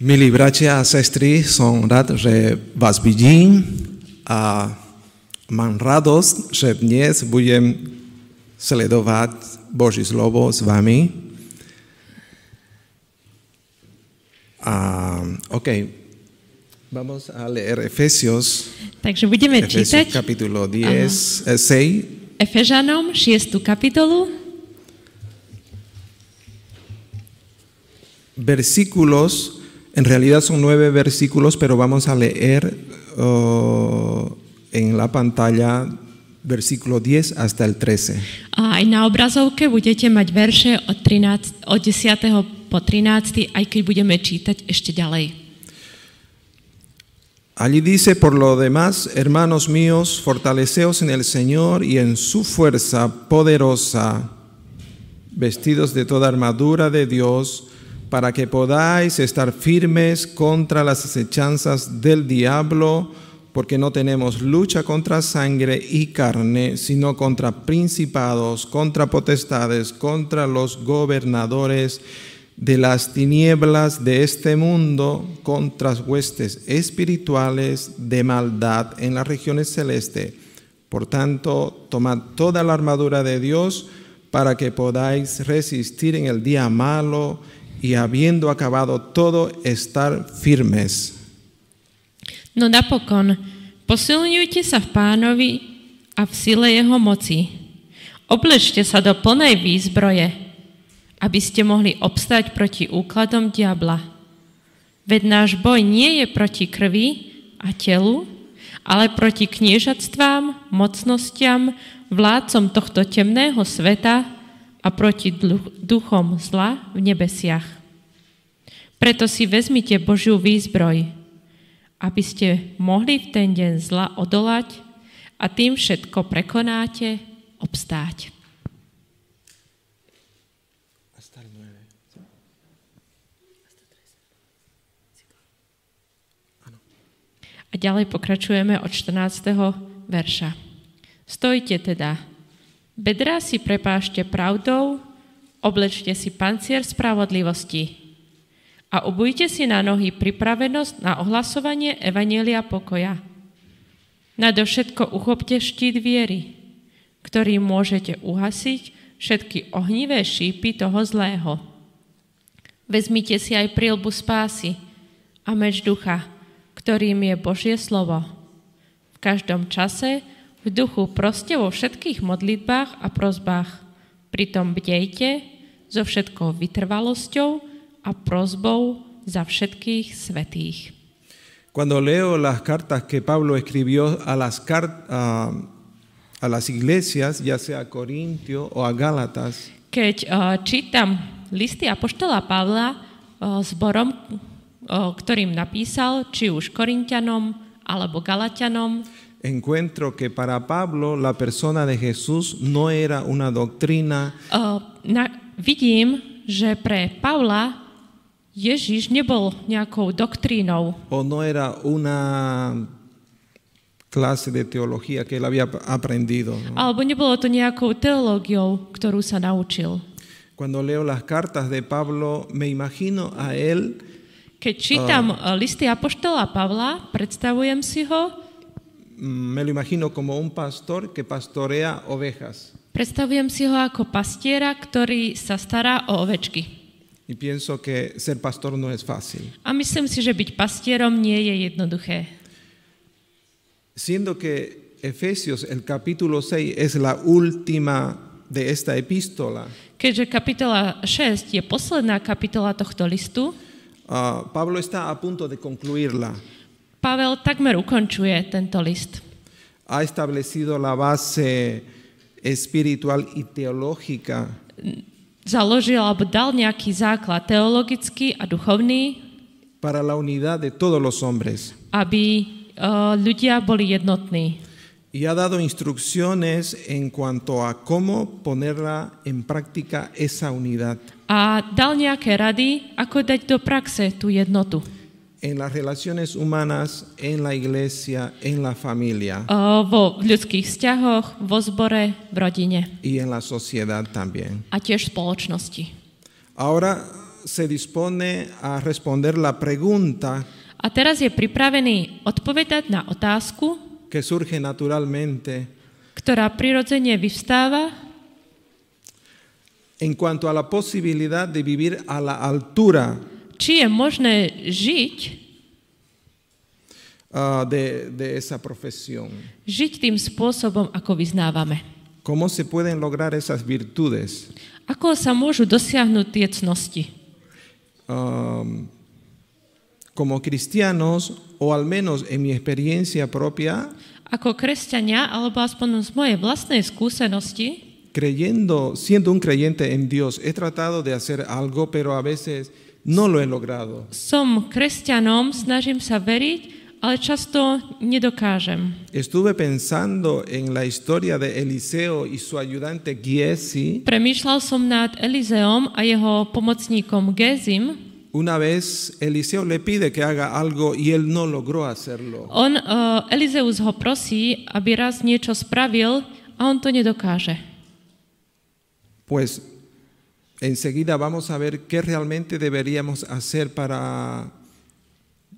Milí bratia a sestry, som rád, že vás vidím a mám radosť, že dnes budem sledovať Boží slovo s vami. A, OK, vamos a leer Efesios, Takže budeme Efesios čítať capítulo 10, eh, 6, Efežanom 6. kapitolu, versículos, en realidad son nueve versículos, pero vamos a leer oh, en la pantalla versículo 10 hasta el 13. a aj na obrazovke budete mať verše od, 13, od 10. po 13. aj keď budeme čítať ešte ďalej. Allí dice, por lo demás, hermanos míos, fortaleceos en el Señor y en su fuerza poderosa, vestidos de toda armadura de Dios, para que podáis estar firmes contra las acechanzas del diablo, porque no tenemos lucha contra sangre y carne, sino contra principados, contra potestades, contra los gobernadores de las tinieblas de este mundo, contra huestes espirituales de maldad en las regiones celestes. Por tanto, tomad toda la armadura de Dios para que podáis resistir en el día malo y habiendo acabado todo, estar firmes. No napokon, posilňujte sa v pánovi a v sile jeho moci. Oblečte sa do plnej výzbroje, aby ste mohli obstať proti úkladom diabla. Veď náš boj nie je proti krvi a telu, ale proti kniežatstvám, mocnostiam, vládcom tohto temného sveta a proti duchom zla v nebesiach. Preto si vezmite Božiu výzbroj, aby ste mohli v ten deň zla odolať a tým všetko prekonáte, obstáť. A ďalej pokračujeme od 14. verša. Stojte teda, bedrá si prepášte pravdou, oblečte si pancier spravodlivosti a obujte si na nohy pripravenosť na ohlasovanie Evanielia pokoja. Nadovšetko uchopte štít viery, ktorý môžete uhasiť všetky ohnivé šípy toho zlého. Vezmite si aj prílbu spásy a meč ducha, ktorým je Božie slovo. V každom čase v duchu proste vo všetkých modlitbách a prozbách. Pritom bdejte so všetkou vytrvalosťou a prozbou za všetkých svetých. Cuando leo las cartas que Pablo escribió a las, a, a las iglesias, ya sea a Corintio o a Gálatas, Keď uh, čítam listy Apoštola Pavla uh, zborom, uh, ktorým napísal, či už Korintianom alebo Galatianom, encuentro que para Pablo la persona de Jesús no era una doctrina, uh, na, vidím, že pre Pavla Ježiš nebol nejakou doktrínou o no era una clase de teología que él había aprendido. ¿no? alebo nebolo to nejakou teológiou, ktorú sa naučil. Cuando leo las cartas de Pablo, me imagino a él Keď čítam uh, listy Apoštola Pavla, predstavujem si ho, me lo imagino como un pastor que pastorea ovejas. predstavujem si ho ako pastiera, ktorý sa stará o ovečky. Y pienso que ser pastor no es fácil. A myslím si, že byť pastierom nie je jednoduché. Siendo que Efesios, el capítulo 6, es la última de esta epístola, Keďže kapitola 6 je posledná kapitola tohto listu, ah, Pablo está a punto de concluirla. Pavel takmer ukončuje tento list. Ha establecido la base espiritual y teológica Založil alebo dal nejaký základ teologický a duchovný, para la unidad de todos los hombres. aby uh, ľudia boli jednotní. Y ha dado instrucciones en cuanto a cómo ponerla en práctica esa unidad A dal nejaké rady, ako dať do praxe tú jednotu. En las relaciones humanas, en la iglesia, en la familia Uh, vo ľudských vzťahoch, vo zbore, v rodine y en la sociedad también. a tiež v spoločnosti. Ahora se dispone a responder la pregunta A teraz je pripravený odpovedať na otázku, que surge naturalmente ktorá prirodzene vyvstáva en cuanto a la posibilidad de vivir a la altura či je možné žiť, de, de esa profesión. žiť tým spôsobom, ako vyznávame. ¿Cómo se pueden lograr esas virtudes? Ako sa môžu dosiahnuť tie cnosti? Um, como cristianos, o al menos en mi experiencia propia, Ako kresťania, alebo aspoň z mojej vlastnej skúsenosti, creyendo, siendo un creyente en Dios, he tratado de hacer algo, pero a veces no lo he logrado. som kresťanom, snažím sa veriť, ale často nedokážem. Estuve pensando en la historia de Eliseo y su ayudante Giesi. Premýšľal som nad Elizeom a jeho pomocníkom Gezim. Una vez Eliseo le pide que haga algo y él no logró hacerlo. On, uh, Elizeus ho prosí, aby raz niečo spravil a on to nedokáže. Pues enseguida vamos a ver qué realmente deberíamos hacer para,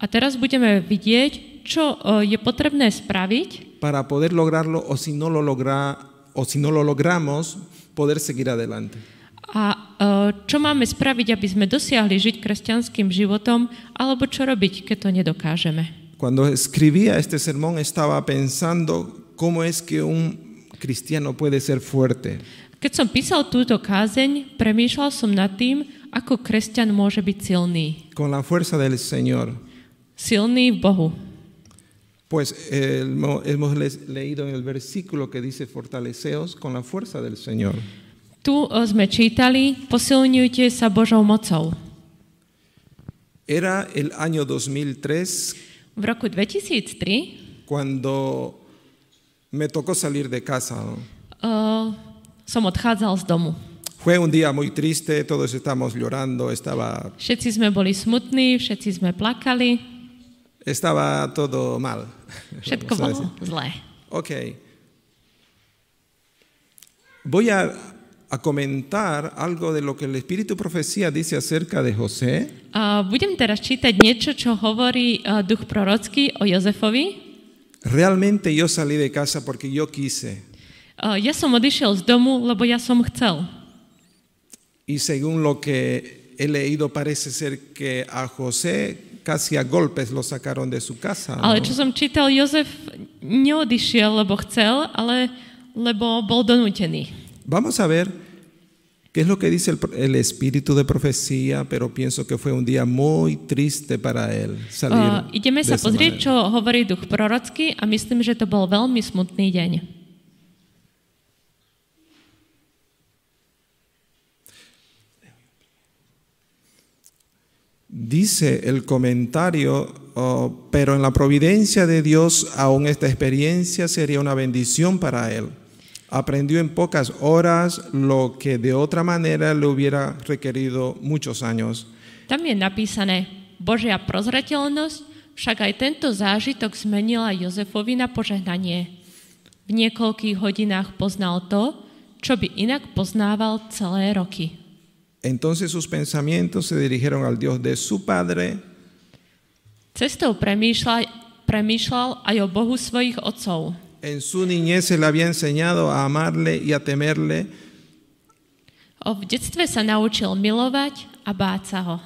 A teraz budeme vidieť, čo uh, je potrebné spraviť, para poder lograrlo o si no lo logra, o si no lo logramos, poder seguir adelante. a uh, čo máme spraviť, aby sme dosiahli žiť kresťanským životom, alebo čo robiť, keď to nedokážeme. Cuando escribía este sermón estaba pensando cómo es que un cristiano puede ser fuerte. Keď som písal túto kázeň, premýšľal som nad tým, ako kresťan môže byť silný. con la fuerza del Señor. Silný v Bohu. Pues eh, hemo- hemos le- leído en el versículo que dice fortaleceos con la fuerza del Señor. Tu uh, sme čítali, posilňujte sa Božou mocou. Era el año 2003 V roku 2003 cuando me tocó salir de casa. ¿no? uh, som odchádzal z domu. Fue un día muy triste, todos estamos llorando, estaba, Všetci sme boli smutní, všetci sme plakali, estaba todo mal. všetko bolo zlé. Ok. Voy a, a comentar algo de lo que el Espíritu Profecía dice acerca de José. A budem teraz čítať niečo, čo hovorí uh, duch prorocký o Jozefovi. Realmente yo salí de casa porque yo quise. Uh, ja som odišiel z domu, lebo ja som chcel. Y según lo que he leído, parece ser que a José casi a golpes lo sacaron de su casa. ¿no? Ale čo som čítal, Jozef neodišiel, lebo chcel, ale lebo bol donútený. Vamos a ver qué es lo que dice el, el espíritu de profecía, pero pienso que fue un día muy triste para él salir. Uh, ideme de sa pozrieť, manera. čo hovorí duch prorocký a myslím, že to bol veľmi smutný deň. Dice el comentario, oh, pero en la providencia de Dios aún esta experiencia sería una bendición para él. Aprendió en pocas horas lo que de otra manera le hubiera requerido muchos años. Tam je napísané, Božia prozreteľnosť však aj tento zážitok zmenila Jozefovi na požehnanie. V niekoľkých hodinách poznal to, čo by inak poznával celé roky. Entonces sus pensamientos se dirigieron al Dios de su padre, Cestou premýšľal, premýšľal aj o Bohu svojich otcov. En su niñez se le había enseñado a amarle y a temerle. O, v detstve sa naučil milovať a báť sa ho.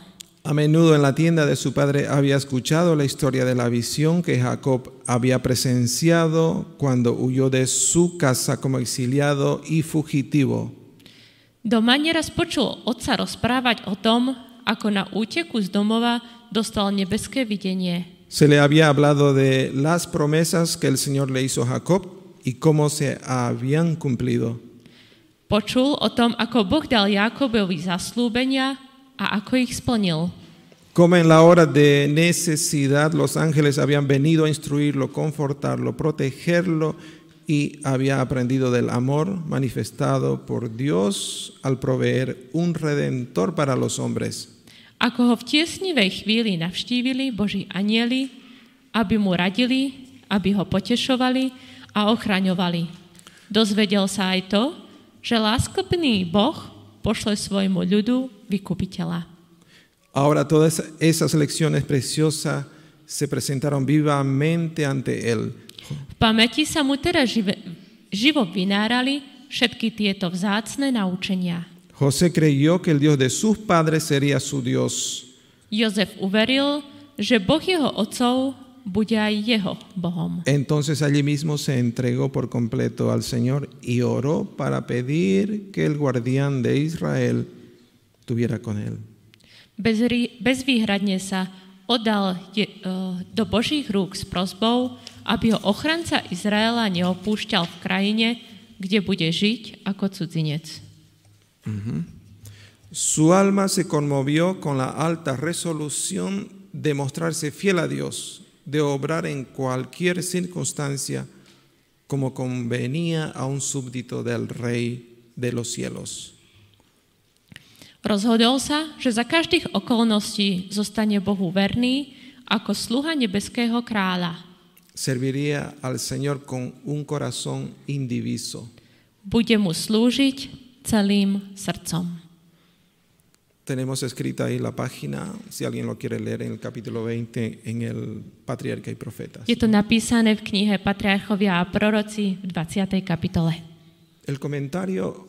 A menudo en la tienda de su padre había escuchado la historia de la visión que Jacob había presenciado cuando huyó de su casa como exiliado y fugitivo. Doma neraz počul otca rozprávať o tom, ako na úteku z domova dostal nebeské videnie. Se le había hablado de las promesas que el Señor le hizo a Jacob y cómo se habían cumplido. Počul o tom, ako Boh dal Jakobovi zaslúbenia a ako ich splnil. Como en la hora de necesidad los ángeles habían venido a instruirlo, confortarlo, protegerlo y había aprendido del amor manifestado por Dios al proveer un redentor para los hombres. Ako ho v tiesnivej chvíli navštívili Boží anieli, aby mu radili, aby ho potešovali a ochraňovali. Dozvedel sa aj to, že láskopný Boh pošle svojmu ľudu vykupiteľa. Ahora todas esas lecciones preciosas se presentaron vivamente ante él. V pamäti sa mu teraz žive, živo vynárali všetky tieto vzácne naučenia. José creyó que el Dios de sus padres sería su Dios. Jozef uveril, že Boh jeho otcov bude aj jeho Bohom. Entonces allí mismo se entregó por completo al Señor y oró para pedir que el guardián de Israel tuviera con él. Bez, bezvýhradne sa oddal je, uh, do Božích rúk s prosbou, aby ho ochranca Izraela neopúšťal v krajine, kde bude žiť ako cudzinec. Su alma se conmovió con la alta resolución de mostrarse fiel a Dios, de obrar en cualquier circunstancia como convenía a un súbdito del Rey de los cielos. Rozhodol sa, že za každých okolností zostane Bohu verný ako sluha nebeského kráľa. Serviría al Señor con un corazón indiviso. Bude mu slúžiť celým srdcom. Tenemos escrita ahí la página, si alguien lo quiere leer en el capítulo 20, en el Patriarca y Profetas. Je to napísané v knihe Patriarchovia a proroci v 20. kapitole. El comentario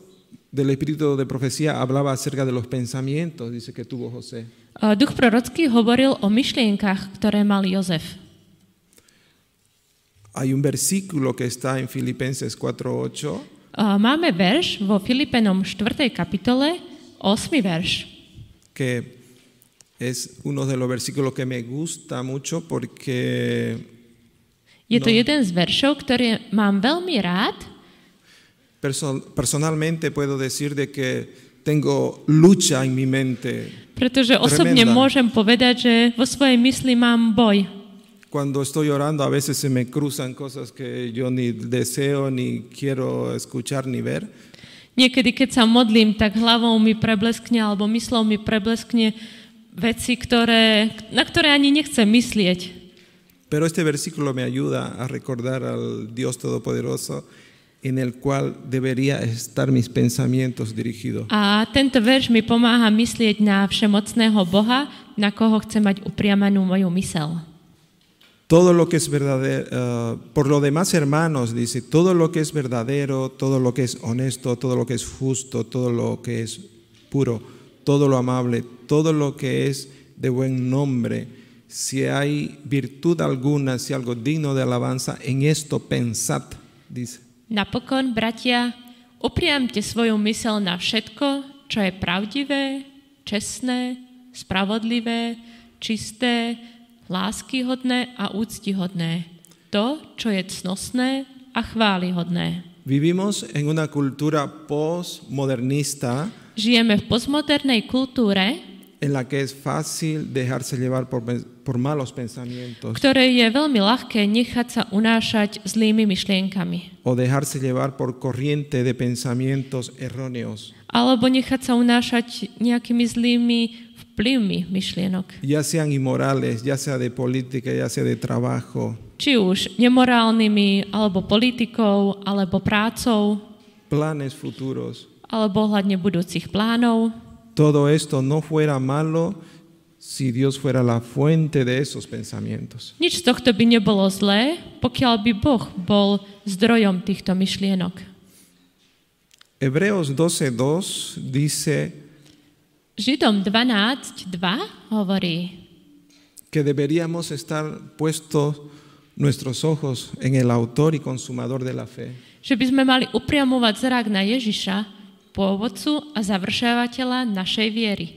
del Espíritu de Profecía hablaba acerca de los pensamientos, dice que tuvo José. Uh, Duch prorocký hovoril o myšlienkach, ktoré mal Jozef. Hay un versículo que está en Filipenses 4:8 Uh, Máme verš vo Filipenom 4. kapitole, 8. verš. que es uno de los versículos que me gusta mucho porque Je to No. jeden z veršov, ktorý mám veľmi rád, perso- personalmente puedo decir de que tengo lucha en mi mente. pretože osobne Tremenda. môžem povedať, že vo svojej mysli mám boj. Cuando estoy orando a veces se me cruzan cosas que yo ni deseo, ni quiero escuchar, ni ver. Niekedy, keď sa modlím, tak hlavou mi prebleskne alebo myslou mi prebleskne veci, ktoré, na ktoré ani nechcem myslieť. Pero este versículo me ayuda a recordar al Dios Todopoderoso en el cual debería estar mis pensamientos dirigidos. A tento verš mi pomáha myslieť na všemocného Boha, na koho chcem mať upriamanú moju mysel. Todo lo que es verdadero, eh, por lo demás, hermanos, dice, todo lo que es verdadero, todo lo que es honesto, todo lo que es justo, todo lo que es puro, todo lo amable, todo lo que es de buen nombre, si hay virtud alguna, si algo digno de alabanza, en esto pensad, dice. Napokon, bratia, upriamte svoju na všetko, čo je pravdivé, čestné, spravodlivé, čisté, láskyhodné a úctihodné. To, čo je cnosné a chválihodné. Vivimos en una cultura postmodernista Žijeme v postmodernej kultúre, en la que es fácil dejarse llevar por, por malos pensamientos ktorej je veľmi ľahké nechať sa unášať zlými myšlienkami. o dejarse llevar por corriente de pensamientos erróneos, Alebo nechať sa unášať nejakými zlými vplyvmi myšlienok. ya sean inmorales, ya sea de política, ya sea de trabajo, Či už nemorálnymi, alebo politikou, alebo prácou, planes futuros. alebo ohľadne budúcich plánov. Todo esto no fuera malo si Dios fuera la fuente de esos pensamientos. Nič z tohto by nebolo zlé, pokiaľ by Boh bol zdrojom týchto myšlienok. Hebreos 12.2 dice Židom 12.2 hovorí, que deberíamos estar puestos nuestros ojos en el autor y consumador de la fe. že by sme mali upriamovať zrak na Ježiša, pôvodcu a završávateľa našej viery.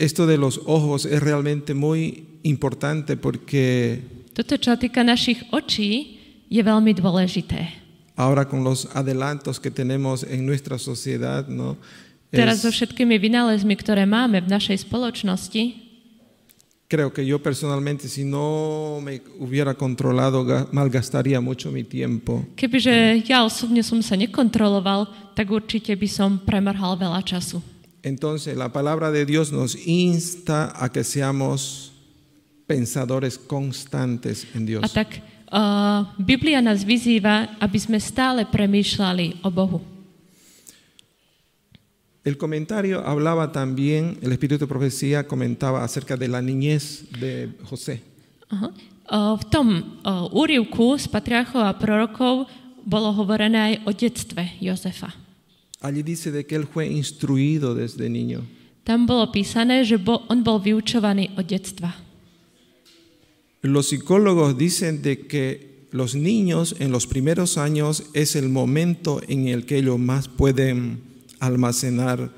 Esto de los ojos es realmente muy importante porque Toto, čo týka našich očí, je veľmi dôležité. ahora con los adelantos que tenemos en nuestra sociedad, ¿no? Teraz so všetkými vynálezmi, ktoré máme v našej spoločnosti, creo que yo personalmente, si no me hubiera controlado, ga- malgastaría mucho mi tiempo. kebyže ja osobne som sa nekontroloval, tak určite by som premrhal veľa času. Entonces, la palabra de Dios nos insta a que seamos pensadores constantes en Dios. A tak uh, Biblia nás vyzýva, aby sme stále premýšľali o Bohu. El comentario hablaba también, el Espíritu de Profecía comentaba acerca de la niñez de José. Aha. O, V tom o, úrivku z patriarchov a prorokov bolo hovorené aj o detstve Jozefa. Allí dice de que él fue instruido desde niño. Tam bolo písané, že bol, on bol vyučovaný od detstva. Los psicólogos dicen de que los niños en los primeros años es el momento en el que ellos más pueden almacenar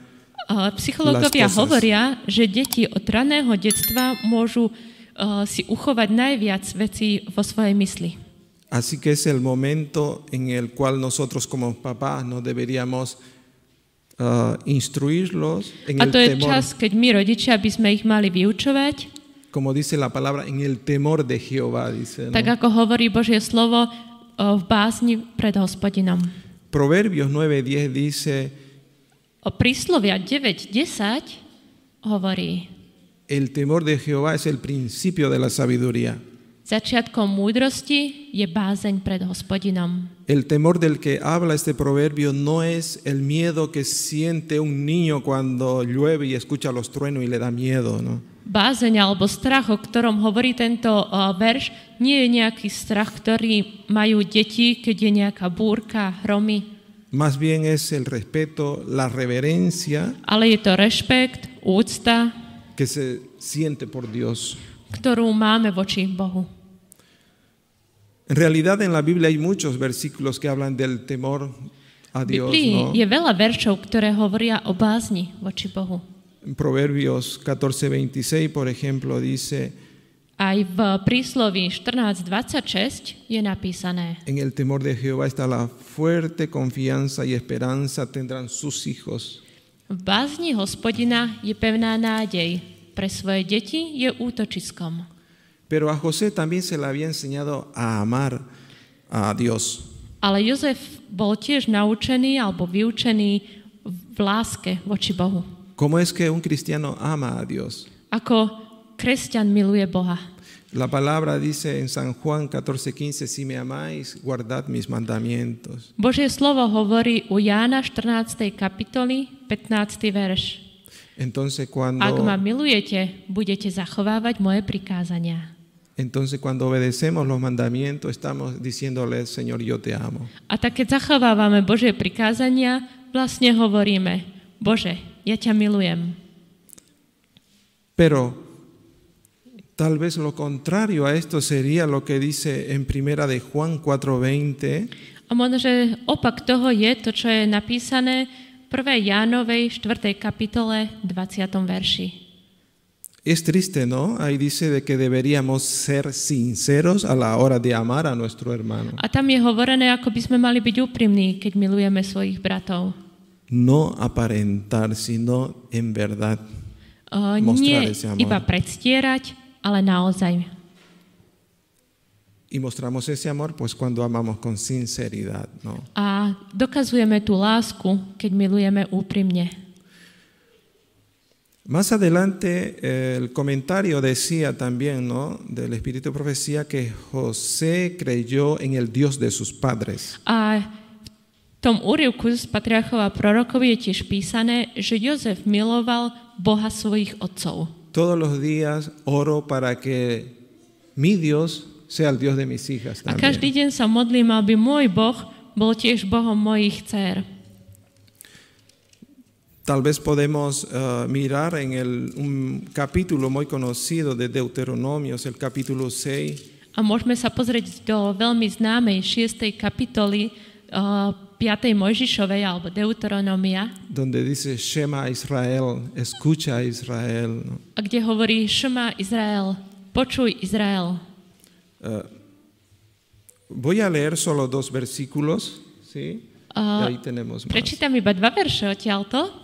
Psychológovia hovoria, že deti od raného detstva môžu uh, si uchovať najviac vecí vo svojej mysli. Así que es el momento en el cual nosotros como papás no deberíamos ah, instruirlos en A el to je temor, čas, keď my rodičia by sme ich mali vyučovať, como dice la palabra, en el temor de Jehová, dice. ¿no? tak ako hovorí Božie slovo, uh, v bázni pred hospodinom. Proverbios 9:10 dice, O príslovia 9.10 hovorí, el temor de Jehová es el principio de la sabiduría. začiatkom múdrosti je bázeň pred hospodinom. El temor del que habla este proverbio no es el miedo que siente un niño cuando llueve y escucha los truenos y le da miedo, ¿no? Bázeň alebo strach, o ktorom hovorí tento uh, verš, nie je nejaký strach, ktorý majú deti, keď je nejaká búrka, hromy, Más bien es el respeto, la reverencia ale je to rešpekt, úcta, que se siente por Dios. ktorú máme voči Bohu. En realidad en la Biblia hay muchos versículos que hablan del temor a Dios, Biblii ¿no? je veľa veršov, ktoré hovoria o bázni voči Bohu. En Proverbios 14:26, por ejemplo, dice, Aj v prísloví 14.26 je napísané en el temor de Jehová está la fuerte confianza y esperanza tendrán sus hijos. V bázni hospodina je pevná nádej, pre svoje deti je útočiskom. Pero a José también se le había enseñado a amar a Dios. Ale Jozef bol tiež naučený alebo vyučený v láske voči Bohu. ¿Cómo es que un cristiano ama a Dios? Ako kresťan miluje Boha. La palabra dice en San Juan 14:15, si me amáis, guardad mis mandamientos. Božie slovo hovorí u Jána 14. kapitoly 15. verš. Entonces Ak cuando, ma milujete, budete zachovávať moje prikázania. entonces cuando obedecemos los mandamientos estamos diciéndole, Señor, yo te amo. A tak keď zachovávame Božie prikázania, vlastne hovoríme, Bože, ja ťa milujem. Pero tal vez lo contrario a esto sería lo que dice en primera de Juan 4:20, A možno, že opak toho je to, čo je napísané v 1. Jánovej 4. kapitole 20. verši. Es triste, ¿no? Ahí dice de que deberíamos ser sinceros a la hora de amar a nuestro hermano. A tam je hovorené, ako by sme mali byť úprimní, keď milujeme svojich bratov. No aparentar, sino en verdad. Uh, Mostrar nie ese amor. iba predstierať, ale naozaj. Y mostramos ese amor pues cuando amamos con sinceridad, ¿no? A dokazujeme tú lásku, keď milujeme úprimne. Más adelante eh, el comentario decía también, ¿no? Del Espíritu de Profecía que José creyó en el Dios de sus padres. A tom úrivku z patriarchov a prorokov je tiež písané, že Jozef miloval Boha svojich otcov. Todos los días oro para que mi Dios sea el Dios de mis hijas A každý también. deň sa modlím, aby môj Boh bol tiež Bohom mojich dcer. Tal vez podemos eh, mirar en el, un capítulo muy conocido de Deuteronomios, el capítulo 6, A môžeme sa pozrieť do veľmi známej 6. kapitoly uh, 5. Mojžišovej alebo Deuteronomia, donde dice Shema Israel, escucha Israel. ¿no? a kde hovorí Šma Izrael, počuj Izrael. Voy a leer solo dos versículos, ¿sí? Y ahí tenemos más. Prečítam iba dva verše odtiaľto.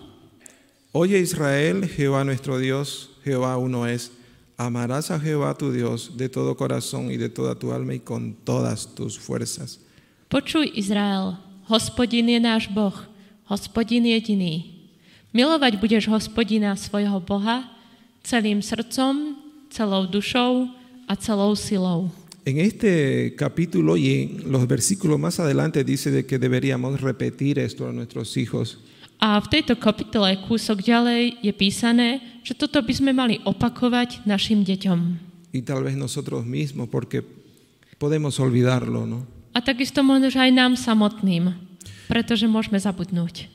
Oye Israel, Jehová nuestro Dios, Jehová uno es. Amarás a Jehová tu Dios de todo corazón y de toda tu alma y con todas tus fuerzas. Počuj Izrael, hospodin je náš Boh, hospodin jediný. Milovať budeš hospodina svojho Boha celým srdcom, celou dušou a celou silou. En este capítulo y en los versículos más adelante dice de que deberíamos repetir esto a nuestros hijos. A v tejto kapitole kúsok ďalej je písané, že toto by sme mali opakovať našim deťom. y tal vez nosotros mismos, porque podemos olvidarlo, ¿no? A takisto možno, že aj nám samotným, pretože môžeme zabudnúť.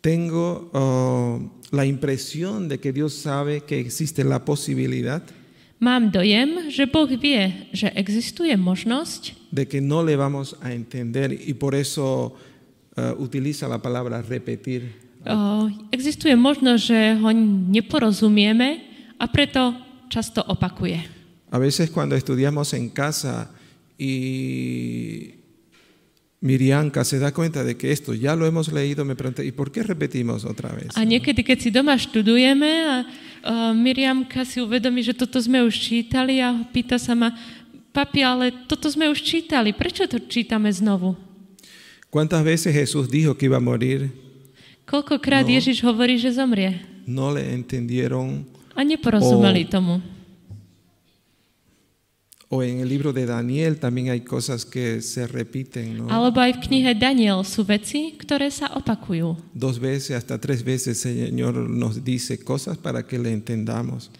Tengo oh, la impresión de que Dios sabe que existe la posibilidad Mám dojem, že Boh vie, že existuje možnosť, de que no le vamos a entender y por eso eh, utiliza la palabra repetir. o, existuje možnosť, že ho neporozumieme a preto často opakuje. A veces cuando estudiamos en casa y Mirianka se da cuenta de que esto ya lo hemos leído, me pregunta, ¿y por qué repetimos otra vez? A niekedy, keď si doma študujeme a uh, Miriamka si uvedomí, že toto sme už čítali a pýta sa ma, papi, ale toto sme už čítali, prečo to čítame znovu? ¿Cuántas veces Jesús dijo que iba a morir? Koľkokrát No. Ježiš hovorí, že zomrie No le entendieron. a neporozumeli O- tomu. O en el libro de Daniel también hay cosas que se repiten, ¿no? Alebo aj v knihe Daniel sú veci, ktoré sa opakujú. Dos veces, hasta tres veces Señor nos dice cosas para que le entendamos.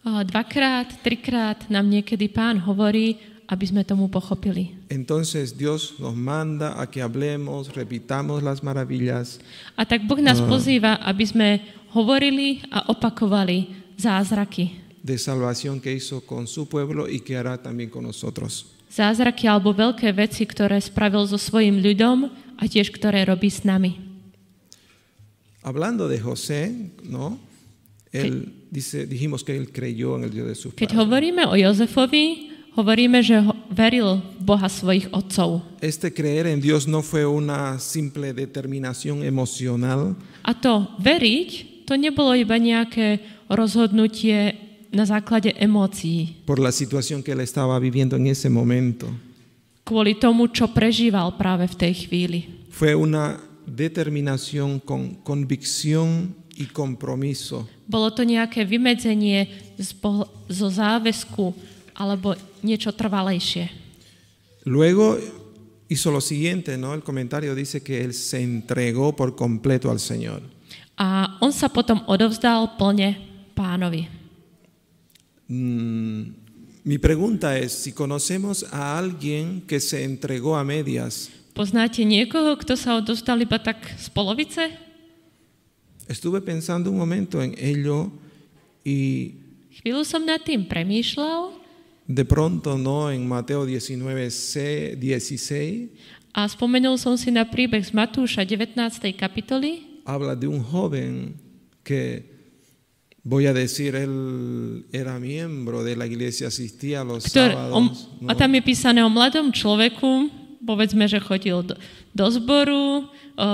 Dvakrát, trikrát nám niekedy pán hovorí, aby sme tomu pochopili. Entonces Dios nos manda a que hablemos, repitamos las maravillas A tak Boh nás pozýva, aby sme hovorili a opakovali zázraky. De salvación que hizo con su pueblo y que hará también con nosotros. Zázraky alebo veľké veci, ktoré spravil so svojim ľudom a tiež ktoré robí s nami. Hablando de José, ¿no? Él dice, dijimos que él creyó en el Dios de sus Keď padres. hovoríme o Jozefovi, hovoríme, že ho- veril v Boha svojich otcov. Este creer en Dios no fue una simple determinación emocional, A to veriť, to nebolo iba nejaké rozhodnutie na základe emócií. por la situación que él estaba viviendo en ese momento. Kvôli tomu, čo prežíval práve v tej chvíli. Fue una determinación con convicción y compromiso. Bolo to nejaké vymedzenie z pohl- zo záväzku alebo niečo trvalejšie. Luego hizo lo siguiente, ¿no? El comentario dice que él se entregó por completo al Señor. A on sa potom odovzdal plne pánovi. Mm, mi pregunta es, si conocemos a alguien que se entregó a medias, Poznáte niekoho, kto sa odovzdal iba tak z polovice? estuve pensando un momento en ello y Chvíľu som nad tým premýšľal de pronto, ¿no? En Mateo 19, C- 16, a spomenul som si na príbeh z Matúša 19. kapitoly, habla de un joven que, voy a decir, él era miembro de la iglesia, asistía a los Ktor, on, sábados. a ¿no? tam je písané o mladom človeku, povedzme, že chodil do, do zboru, o,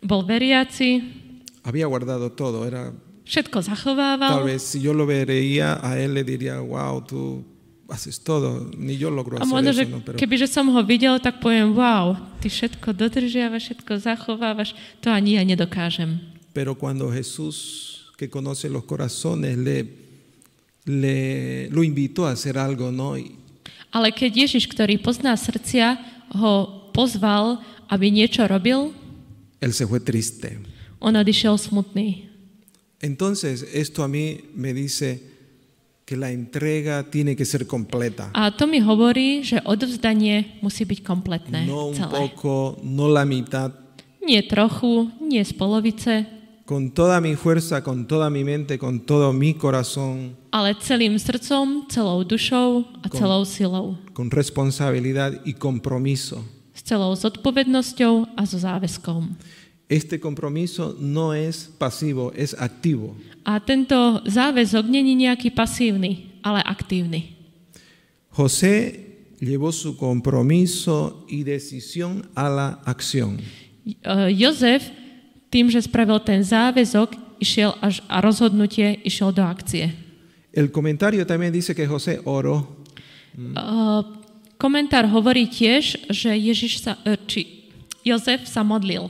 bol veriaci, Había guardado todo, era všetko Tal zachovával vez si yo lo vería a él le diría, wow, tú haces todo. Ni yo logro a hacer možno, že eso, ¿no? Pero, kebyže som ho videl, tak poviem, wow, ty všetko dodržiavaš, všetko zachovávaš, to ani ja nedokážem. pero cuando Jesús, que conoce los corazones, le, le lo invitó a hacer algo, ¿no? Y Ale keď Ježiš, ktorý pozná srdcia, ho pozval, aby niečo robil, él se fue triste. on odišiel smutný. Entonces, esto a mí me dice que la entrega tiene que ser completa. A to mi hovorí, že odovzdanie musí byť kompletné, No un celé. poco, no la mitad. Nie trochu, nie z polovice, Con toda mi fuerza, con toda mi mente, con todo mi corazón, ale celým srdcom, celou dušou a celou silou. con responsabilidad y compromiso. S celou zodpovednosťou a so záväzkom. Este compromiso no es pasivo, es activo. A tento záväzok není nejaký pasívny, ale aktívny. José llevó su compromiso y decisión a la acción. E, Jozef tým, že spravil ten záväzok, išiel až a rozhodnutie išiel do akcie. El comentario también dice que José oró. Uh, komentár hovorí tiež, že Ježiš sa, či Jozef sa modlil.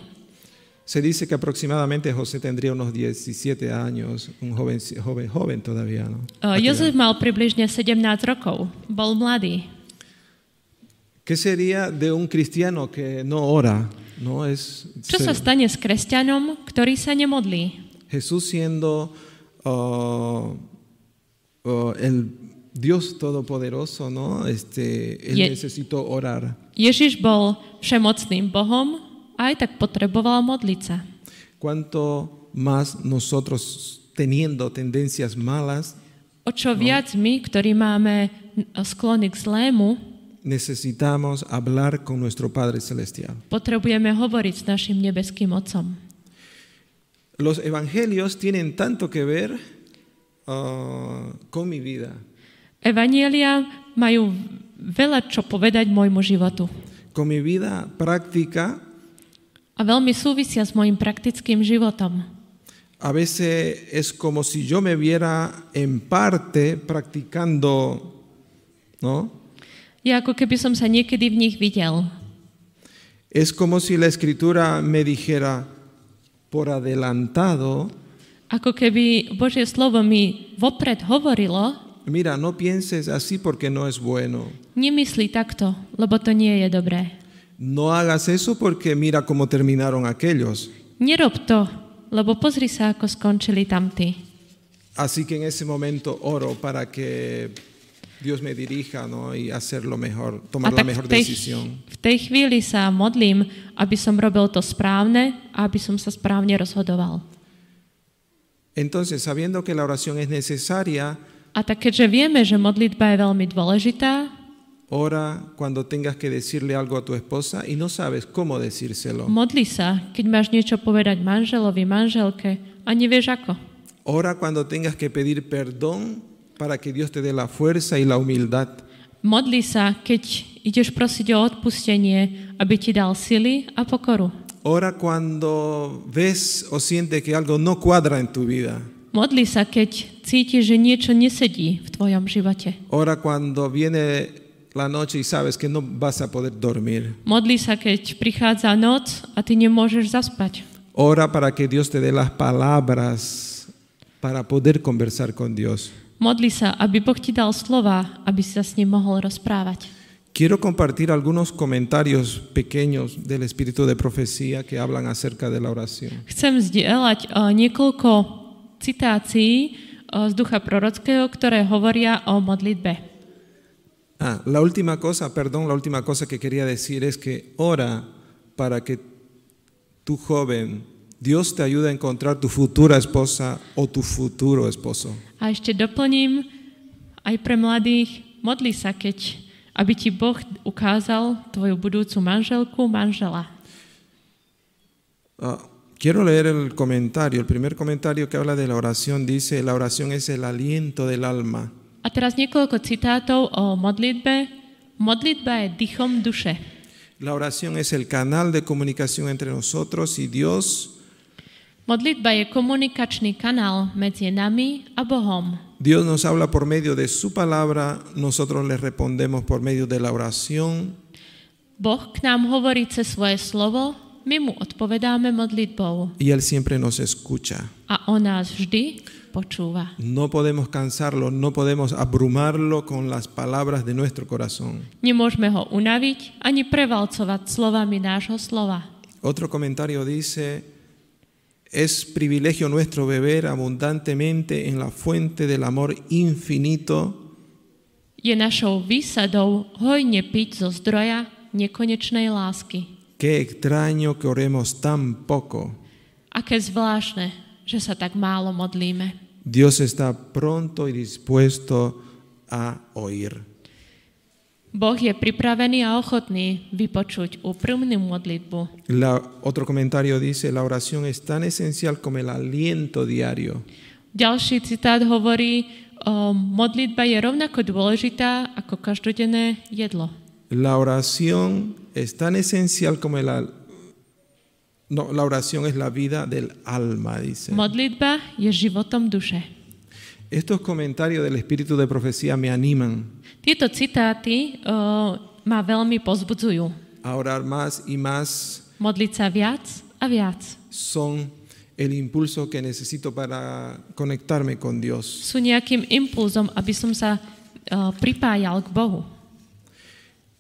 Se dice que aproximadamente José tendría unos 17 años, un joven, joven, joven todavía, ¿no? Uh, Jozef mal približne 17 rokov, bol mladý. ¿Qué sería de un cristiano que no ora? ¿No? Es Čo sa stane s kresťanom, ktorý sa nemodlí? Jesús siendo ah, ah, el Dios todopoderoso, ¿no? Este, él Ye- necesitó orar. Ježiš bol všemocným Bohom a aj tak potreboval modliť sa. Cuanto más nosotros teniendo tendencias malas, O čo viac my, ktorí máme sklony k zlému, necesitamos hablar con nuestro Padre Celestial. potrebujeme hovoriť s našim nebeským Otcom. Los evangelios tienen tanto que ver ah, con mi vida, Evanielia majú veľa čo povedať môjmu životu con mi vida práctica. a veľmi súvisia s môjim praktickým životom. A veces es como si yo me viera en parte practicando, ¿no? Ako keby som sa niekedy v nich videl. Es como si la escritura me dijera por adelantado, Ako keby Božie slovo mi vopred hovorilo, mira, no pienses así porque no es bueno. nemyslí takto, lebo to nie je dobré. No hagas eso porque mira cómo terminaron aquellos. Nerob to, lebo pozri sa, ako skončili tamtí. Así que en ese momento oro para que Dios me dirija ¿no? y hacer lo mejor, tomar la mejor v tej, decisión. v tej chvíli sa modlím, aby som robil to správne a aby som sa správne rozhodoval. Entonces, sabiendo que la oración es necesaria, A tak keďže vieme, že modlitba je veľmi dôležitá, ora cuando tengas que decirle algo a tu esposa y no sabes cómo decírselo. modli sa, keď máš niečo povedať manželovi, manželke a nevieš ako. Ora cuando tengas que pedir perdón para que Dios te dé la fuerza y la humildad. Modli sa, keď ideš prosiť o odpustenie, aby ti dal sily a pokoru. Ora cuando ves o sientes que algo no cuadra en tu vida. Modli sa, keď cítiš, že niečo nesedí v tvojom živote. Ora cuando viene la noche y sabes que no vas a poder dormir. Modli sa, keď prichádza noc a ty nemôžeš zaspať. Ora para que Dios te dé las palabras para poder conversar con Dios. Modli sa, aby Boh ti dal slova, aby si sa s ním mohol rozprávať. Quiero compartir algunos comentarios pequeños del espíritu de profecía que hablan acerca de la oración. Chcem zdieľať eh, niekoľko citácií eh, z ducha prorockého, ktoré hovoria o modlitbe. Ah, la última cosa, perdón, la última cosa que quería decir es que ora para que tu joven, Dios te ayude a encontrar tu futura esposa o tu futuro esposo. A ešte doplním, aj pre mladých, modli sa, keď, aby ti Boh ukázal tvoju budúcu manželku, manžela. Ah, quiero leer el comentario. El primer comentario que habla de la oración dice, la oración es el aliento del alma. A teraz niekoľko citátov o modlitbe. Modlitba je dychom duše. La oración es el canal de comunicación entre nosotros y Dios. Modlitba je komunikačný kanál medzi nami a Bohom. Dios nos habla por medio de su palabra, nosotros le respondemos por medio de la oración. Boh k nám hovorí cez svoje slovo, my mu odpovedáme modlitbou y Él siempre nos escucha. a on nás vždy počúva. No podemos cansarlo, no podemos abrumarlo con las palabras de nuestro corazón. Nemôžeme ho unaviť ani prevalcovať slovami nášho slova. Otro comentario dice, es privilegio nuestro beber abundantemente en la fuente del amor infinito Je našou výsadou hojne piť zo zdroja nekonečnej lásky. Qué extraño que oremos tan poco. Aké zvláštne, že sa tak málo modlíme. Dios está pronto y dispuesto a oír. Boh je pripravený a ochotný vypočuť úprimnú modlitbu. La- otro comentario dice, la oración es tan esencial como el aliento diario. Ďalší citát hovorí, o, modlitba je rovnako dôležitá ako každodenné jedlo. La oración es tan esencial como el... No, la oración es la vida del alma, dice. Modlitba je životom duše. Estos comentarios del espíritu de profecía me animan Tieto citáty o, ma veľmi pozbudzujú. a orar más y más. Modliť sa viac a viac. Son el impulso que necesito para conectarme con Dios. Sú nejakým impulzom, aby som sa o, pripájal k Bohu.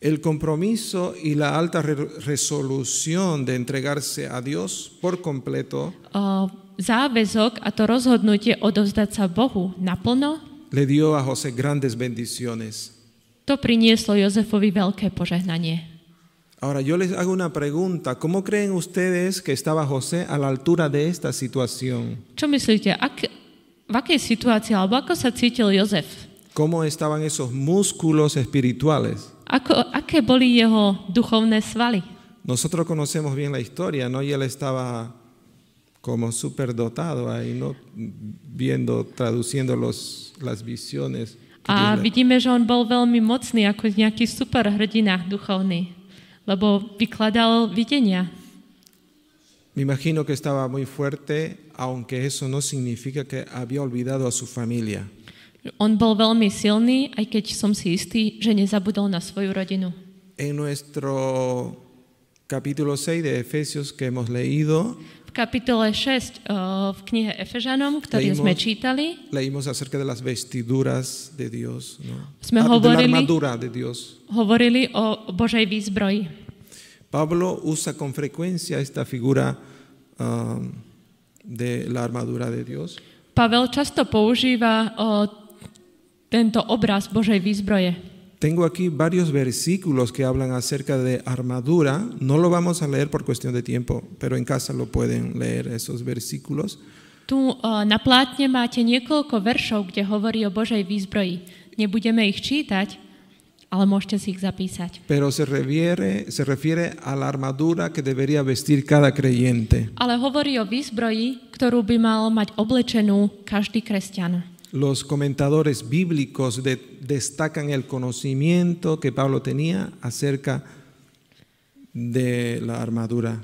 El compromiso y la alta re- resolución de entregarse a Dios por completo O, záväzok a to rozhodnutie odovzdať sa Bohu naplno, le dio a José grandes bendiciones. To prinieslo Jozefovi veľké požehnanie. Ahora yo les hago una pregunta. ¿Cómo creen ustedes que estaba José a la altura de esta situación? Čo myslíte, ak, v akej situácii, alebo ako sa cítil Jozef? ¿Cómo estaban esos músculos espirituales? Ako, aké boli jeho duchovné svaly? Nosotros conocemos bien la historia, ¿no? Y él estaba como superdotado ahí, ¿no? Viendo, traduciendo los, las visiones. A vidíme, že on bol veľmi mocný, ako nejaký super hrdina duchovný, lebo vykladal videnia. Me imagino que estaba muy fuerte, aunque eso no significa que había olvidado a su familia. On bol veľmi silný, aj keď som si istý, že nezabudol na svoju rodinu. En nuestro capítulo 6 de Efesios que hemos leído, V kapitole 6 eh, v knihe Efežanom, ktorý Leímos- sme čítali, leímos acerca de las vestiduras de Dios, ¿no? Sme Ah, de la hovorili- armadura de Dios. hovorili o Božej výzbroji. Pablo usa con frecuencia esta figura um, de la armadura de Dios. Pavel často používa o, tento obraz Božej výzbroje. Tengo aquí varios versículos que hablan acerca de armadura. No lo vamos a leer por cuestión de tiempo, pero en casa lo pueden leer esos versículos. Tu eh, na plátne máte niekoľko veršov, kde hovorí o Božej výzbroji. Nebudeme ich čítať, ale môžete si ich zapísať. Pero se refiere, se refiere a la armadura que debería vestir cada creyente. Ale hovorí o výzbroji, ktorú by mal mať oblečenú každý kresťan. Los comentadores bíblicos de- destacan el conocimiento que Pablo tenía acerca de la armadura.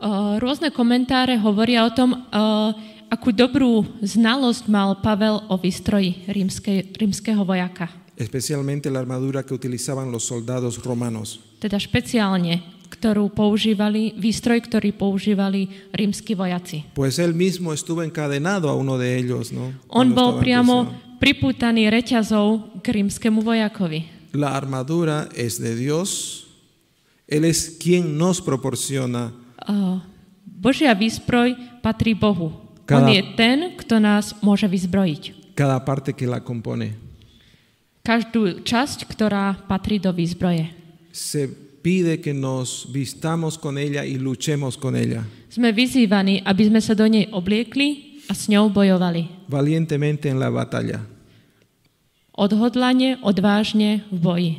O, Rôzne komentáre hovoria o tom, o, akú dobrú znalosť mal Pavel o výstroji rímskej, rímskeho vojaka. especialmente la armadura que utilizaban los soldados romanos. Teda špeciálne, ktorú používali, výstroj, ktorý používali rímsky vojaci. Pues él mismo estuvo encadenado a uno de ellos, ¿no? On bol priamo prisión. pripútaný reťazou k rímskemu vojakovi. La armadura es de Dios. Él es quien nos proporciona O, Božia výzbroj patrí Bohu. On Cada- je ten, kto nás môže vyzbrojiť. cada parte que la compone. Každú časť, ktorá patrí do výzbroje. Se pide que nos vistamos con ella y luchemos con ella, Sme vyzývaní, aby sme sa do nej obliekli a s ňou bojovali. valientemente en la batalla. Odhodlane, odvážne v boji.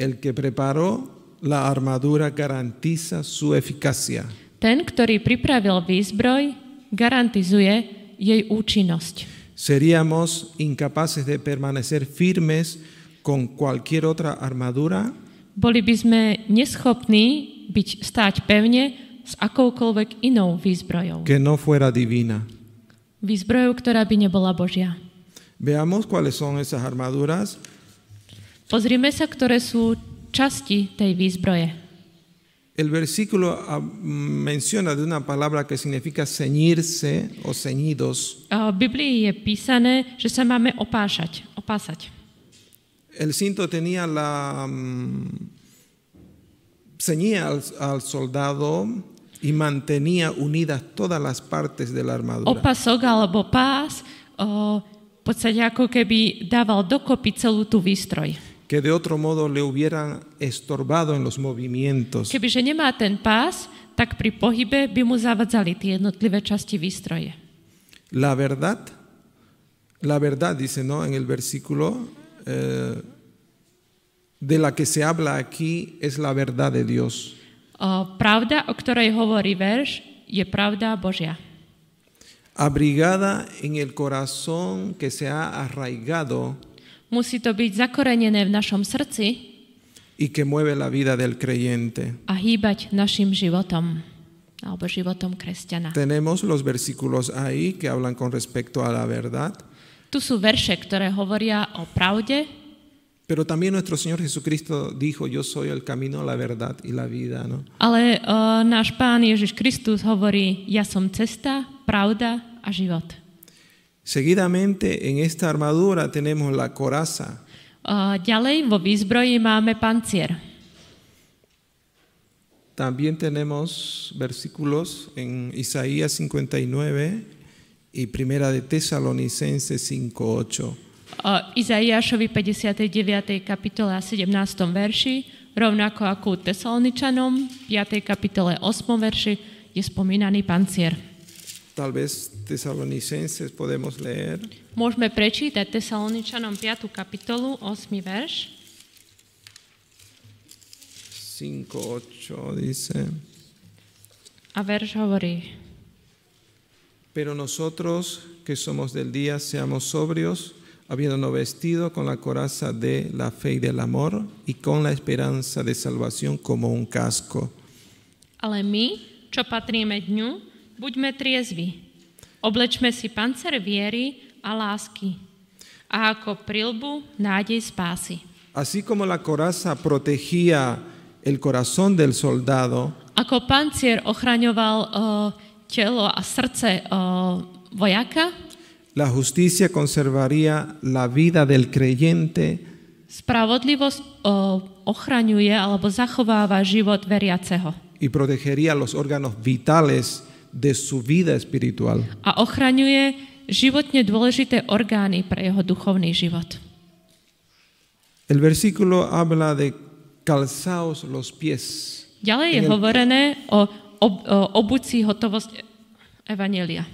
El que preparó la armadura garantiza su eficacia. Ten, ktorý pripravil výzbroj, garantizuje jej účinnosť. ¿Seríamos incapaces de permanecer firmes con cualquier otra armadura? Boli by sme neschopní byť stáť pevne s akoukoľvek inou výzbrojou. que no fuera divina. Výzbrojou, ktorá by nebola Božia. Veamos cuáles son esas armaduras. Pozrime sa, ktoré sú časti tej výzbroje. El versículo ah, menciona de una palabra que significa ceñirse o ceñidos. V Biblii je písané, že sa máme opášať, opásať. El cinto tenía la mm, ceñía al, al soldado y mantenía unidas todas las partes de la armadura. Opasok alebo pás o, v podstate ako keby dával dokopy celú tú výstroj. que de otro modo le hubieran estorbado en los movimientos. Kebyže nemá ten pás, tak pri pohybe by mu zavadzali tie jednotlivé časti výstroje. La verdad, la verdad dice, ¿no? En el versículo eh, de la que se habla aquí es la verdad de Dios. O, pravda, o ktorej hovorí verš, je pravda Božia. Abrigada en el corazón que se ha arraigado Musí to byť zakorenené v našom srdci y que mueve la vida del creyente. a hýbať našim životom alebo životom kresťana. Tenemos los versículos ahí que hablan con respecto a la verdad, Tu sú verše, ktoré hovoria o pravde, pero también nuestro Señor Jesucristo dijo, yo soy el camino, la verdad y la vida, ¿no? ale o, náš pán Ježiš Kristus hovorí, ja som cesta, pravda a život. Seguidamente en esta armadura tenemos la coraza, Uh, ďalej vo výzbroji máme pancier. También tenemos versículos en Isaías 59 y Primera de Tesalonicenses 5:8. Uh, Izaiášovi 59. kapitole a 17. verši, rovnako ako u Tesaloničanom, 5. kapitole 8. verši, je spomínaný pancier. Tal vez Tesalonicenses podemos leer. Môžeme prečítať Tesaloničanom 5. kapitolu, 8. verš. 5:8 dice, A verš hovorí, pero nosotros que somos del día seamos sobrios, habiéndonos vestido con la coraza de la fe y del amor y con la esperanza de salvación como un casco. ale my, čo patríme dňu, buďme triezvi. Oblečme si pancer viery a lásky. A ako prilbu nádej spásy. Así como la coraza protegía el corazón del soldado, Ako pancier ochraňoval uh, telo a srdce uh, vojaka, la justicia conservaría la vida del creyente spravodlivosť uh, ochraňuje alebo zachováva život veriaceho. y protegería los órganos vitales de su vida espiritual. A ochraňuje životne dôležité orgány pre jeho duchovný život. El versículo habla de calzaos los pies. Ďalej je hovorené o, ob, obuci hotovosť Evanelia.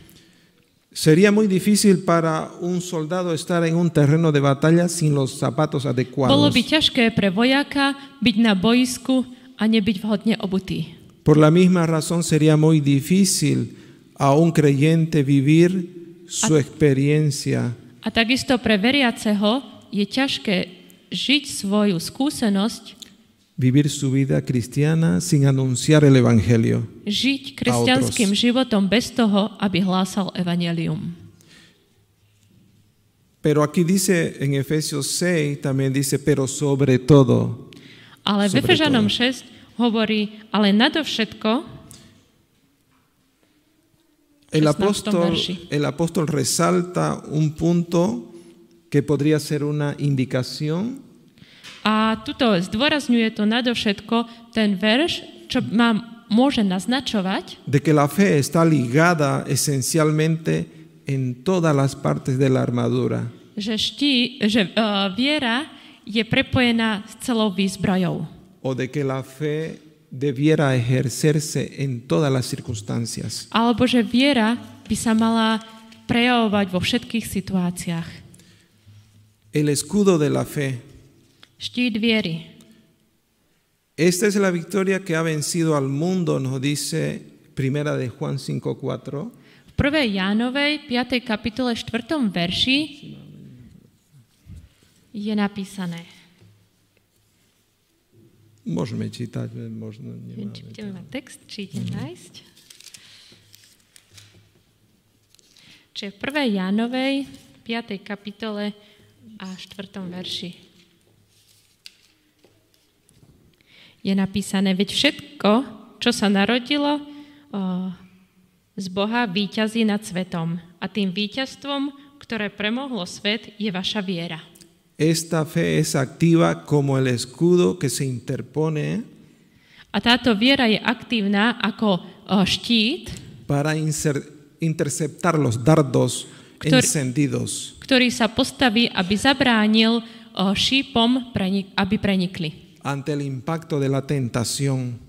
Sería muy difícil para un soldado estar en un terreno de batalla sin los zapatos Bolo adecuados. by ťažké pre vojaka byť na boisku a nebyť vhodne obutý. Por la misma razón sería muy difícil a un creyente vivir su experiencia A takisto pre veriaceho je ťažké žiť svoju skúsenosť, vivir su vida cristiana sin anunciar el Evangelio. žiť kresťanským životom bez toho, aby hlásal evanelium. Pero aquí dice en Efesios 6, también dice, pero sobre todo. Ale v Sobre Efežanom to. 6 hovorí, ale nadovšetko El 16 apóstol, el apóstol resalta un punto que podría ser una indicación A tuto zdôrazňuje to nadovšetko ten verš, čo nám môže naznačovať, de que la fe está ligada esencialmente en todas las partes de la armadura. že, ští, že uh, viera je prepojená s celou výzbrojou. o de que la fe debiera ejercerse en todas las circunstancias. Alebo že viera by sa mala prejavovať vo všetkých situáciách. El escudo de la fe. Štít viery. Esta es la victoria que ha vencido al mundo, nos dice Primera de Juan 5:4. V 1. Jánovej 5. kapitole 4. verši je napísané. Môžeme čítať, možno Neviem, či nemáme. budeme mať text, či idem nájsť. Čiže v 1. Jánovej 5. kapitole a 4. verši je napísané, veď všetko, čo sa narodilo z Boha, víťazí nad svetom. A tým víťazstvom, ktoré premohlo svet, je vaša viera. Esta fe es activa como el escudo que se interpone A táto viera je aktívna ako štít, para interceptar los dardos Ktorý- encendidos. ktorý sa postaví, aby zabránil šípom, aby prenikli. Ante el impacto de la tentación.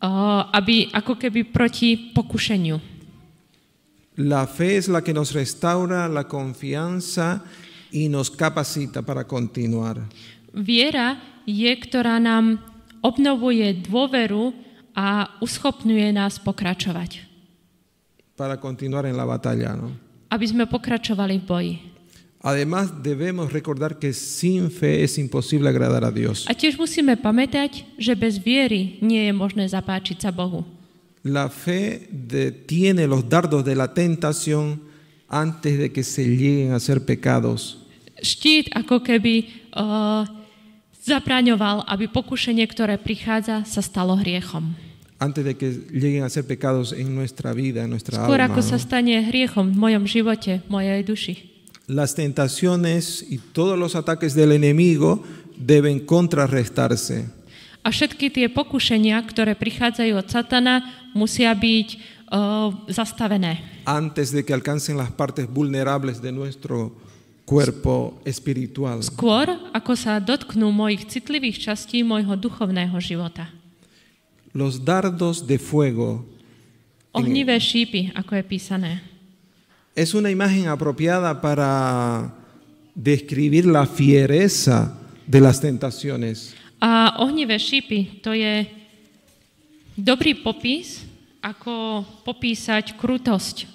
O, aby ako keby proti pokušeniu. La fe es la que nos restaura la confianza y nos capacita para continuar. Viera je, ktorá nám obnovuje dôveru a uschopňuje nás pokračovať. Para continuar en la batalla, ¿no? Aby sme pokračovali v boji. Además, debemos recordar que sin fe es imposible agradar a Dios. A tiež musíme pamätať, že bez viery nie je možné zapáčiť sa Bohu. La fe detiene los dardos de la tentación antes de que se lleguen a ser pecados. Štít ako keby uh, zabraňoval, aby pokušenie, ktoré prichádza, sa stalo hriechom. Antes de que lleguen a ser pecados en nuestra vida, en nuestra Skôr alma. ako sa ¿no? stane hriechom v mojom živote, mojej duši. Las tentaciones y todos los ataques del enemigo deben contrarrestarse. A všetky tie pokušenia, ktoré prichádzajú od satana, musia byť uh, zastavené, antes de que alcancen las partes vulnerables de nuestro cuerpo espiritual. skôr ako sa dotknú mojich citlivých častí môjho duchovného života. Los dardos de fuego Ohnivé šípy, ako je písané. Es una imagen apropiada para describir la fiereza de las tentaciones. A ohnivé šípy, to je dobrý popis, ako popísať krutosť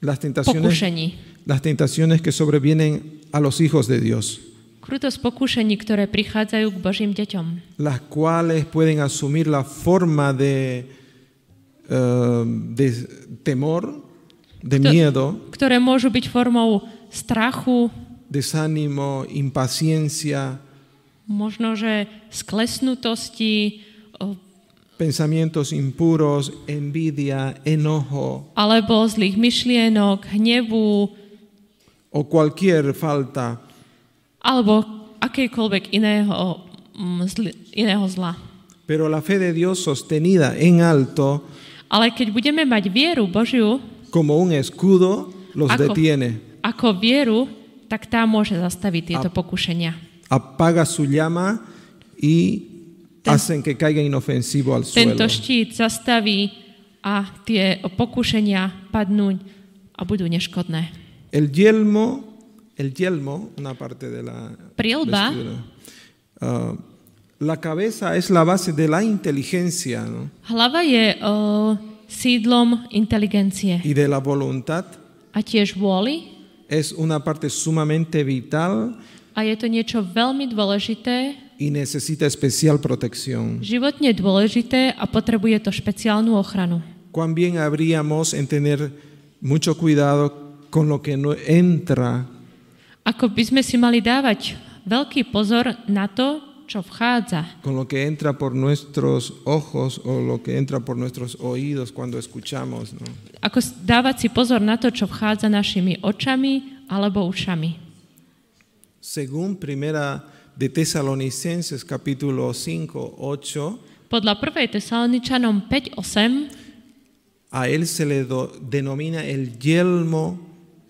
Las tentaciones, pokušení. las tentaciones que sobrevienen a los hijos de Dios, Krutosť pokušení, ktoré prichádzajú k Božím deťom. las cuales pueden asumir la forma de, eh, de temor, de miedo, Ktoré môžu byť formou strachu, desánimo, impaciencia, možno, že sklesnutosti, pensamientos impuros, envidia, enojo alebo zlých myšlienok, hnevu, o cualquier falta. alebo akékoľvek iného, mm, zl- iného zla. Pero la fe de Dios sostenida en alto Ale keď budeme mať vieru Božiu como un escudo los Ako? detiene, ako vieru, tak tá môže zastaviť tieto pokušenia. apaga su llama y Ten- hacen que caiga inofensivo al suelo. Tento štít zastaví a tie pokušenia padnú a budú neškodné. El yelmo, el yelmo, una parte de la vestidura, ah, la cabeza es la base de la inteligencia ¿no? Hlava je o, sídlom inteligencie y de la voluntad. a tiež vôly Es una parte sumamente vital a je to niečo veľmi dôležité, y necesita especial protección. životne dôležité a potrebuje to špeciálnu ochranu. Cuán bien habríamos en tener mucho cuidado con lo que no entra Ako by sme si mali dávať veľký pozor na to. Con lo que entra por nuestros ojos o lo que entra por nuestros oídos cuando escuchamos. ¿no? Ako dávať si pozor na to, čo vchádza našimi očami alebo ušami. Según primera de Tesalonicenses capítulo 5, 8, Podľa 1. Tesaloničanom 5.8 a él se le do- denomina el yelmo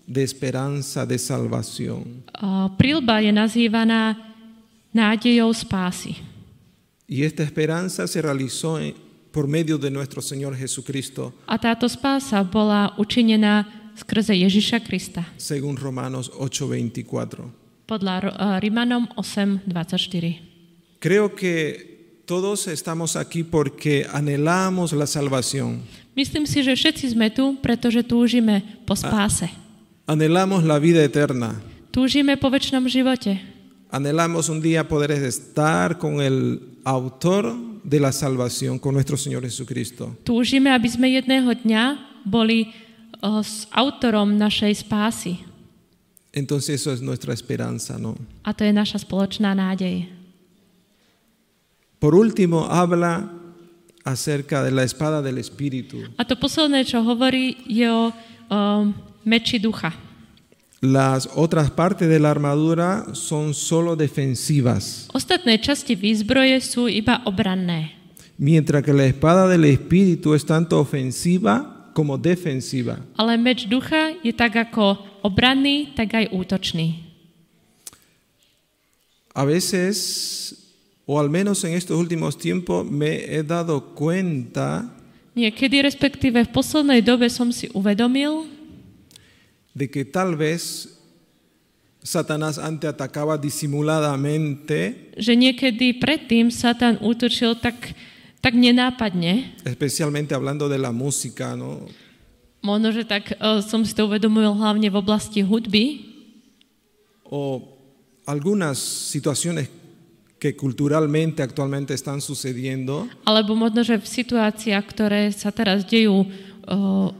de esperanza de salvación. a, prílba je nazývaná nádejou spásy. Y esta esperanza se realizó por medio de nuestro Señor Jesucristo, A táto spása bola učinená skrze Ježiša Krista. según Romanos 8:24. Podľa a, Rimanom 8.24. Creo que todos estamos aquí porque anhelamos la salvación, Myslím si, že všetci sme tu, pretože túžime po spáse. anhelamos la vida eterna, Túžime po väčšnom živote. Anhelamos un día poder estar con el autor de la salvación, con nuestro Señor Jesucristo. Túžime, aby sme jedného dňa boli o, s autorom našej spásy. Entonces eso es nuestra esperanza, ¿no? A to je naša spoločná nádej. Por último, habla acerca de la espada del Espíritu. A to posledné, čo hovorí, je o, o meči ducha. Las otras partes de la armadura son solo defensivas, Ostatné časti výzbroje sú iba obranné. mientras que la espada del Espíritu es tanto ofensiva como defensiva. Ale meč ducha je tak ako obranný, tak aj útočný. A veces, o al menos en estos últimos tiempos, me he dado cuenta Niekedy, respektíve v poslednej dobe som si uvedomil, de que tal vez Satanás antes atacaba disimuladamente, že niekedy predtým Satan útočil tak, tak nenápadne. especialmente hablando de la música, ¿no? Možno, že tak uh, som si to uvedomil hlavne v oblasti hudby, o algunas situaciones que culturalmente actualmente están sucediendo, alebo možno, že v situáciách, ktoré sa teraz dejú uh,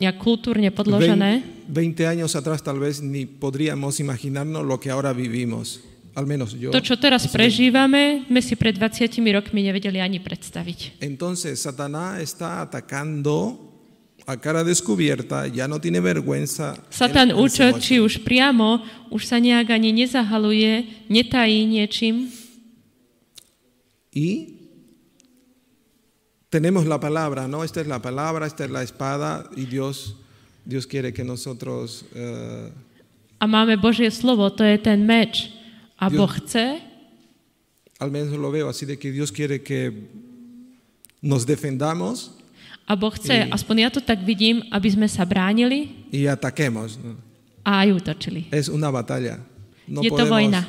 nejak kultúrne podložené, Vein- 20 años atrás tal vez ni podríamos imaginarnos lo que ahora vivimos, al menos yo. to, čo teraz prežívame, sme si pred 20 rokmi nevedeli ani predstaviť. Entonces Satanás está atacando a cara descubierta, ya no tiene vergüenza. en- Satan muerte. či už priamo, už sa nejak ani nezahaluje, netají niečím. Y tenemos la palabra, ¿no? Esta es la palabra, esta es la espada y Dios, Dios quiere que nosotros eh, A máme Božie slovo, to je ten meč. A Dios- Boh chce, al menos lo veo así de que Dios quiere que nos defendamos a Boh chce, I- aspoň ja to tak vidím, aby sme sa bránili y ataquemos. a aj útočili. Es una batalla. No, Je to vojna.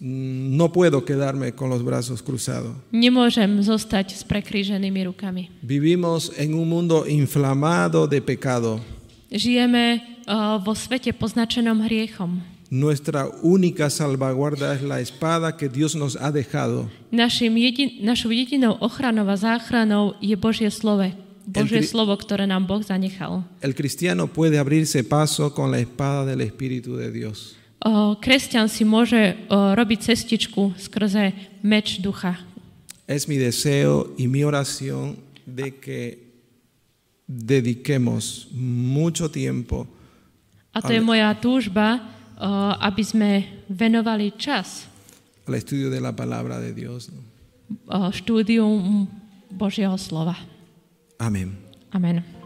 Mm, no puedo quedarme con los brazos cruzados. Nemôžem zostať s prekríženými rukami. Vivimos en un mundo inflamado de pecado. Žijeme uh, vo svete poznačenom hriechom. Nuestra única salvaguarda es la espada que Dios nos ha dejado. Našim jedin, našou jedinou ochranou a záchranou je Božie slovo. Božie kri- slovo, ktoré nám Boh zanechal. El cristiano puede abrirse paso con la espada del Espíritu de Dios. Kresťan si môže robiť cestičku skrze meč ducha. Es mi deseo y mi oración de que dediquemos mucho tiempo A to je moja túžba, aby sme venovali čas al estudio de la palabra de Dios. ¿no? štúdium Božieho slova. Amén. Amen.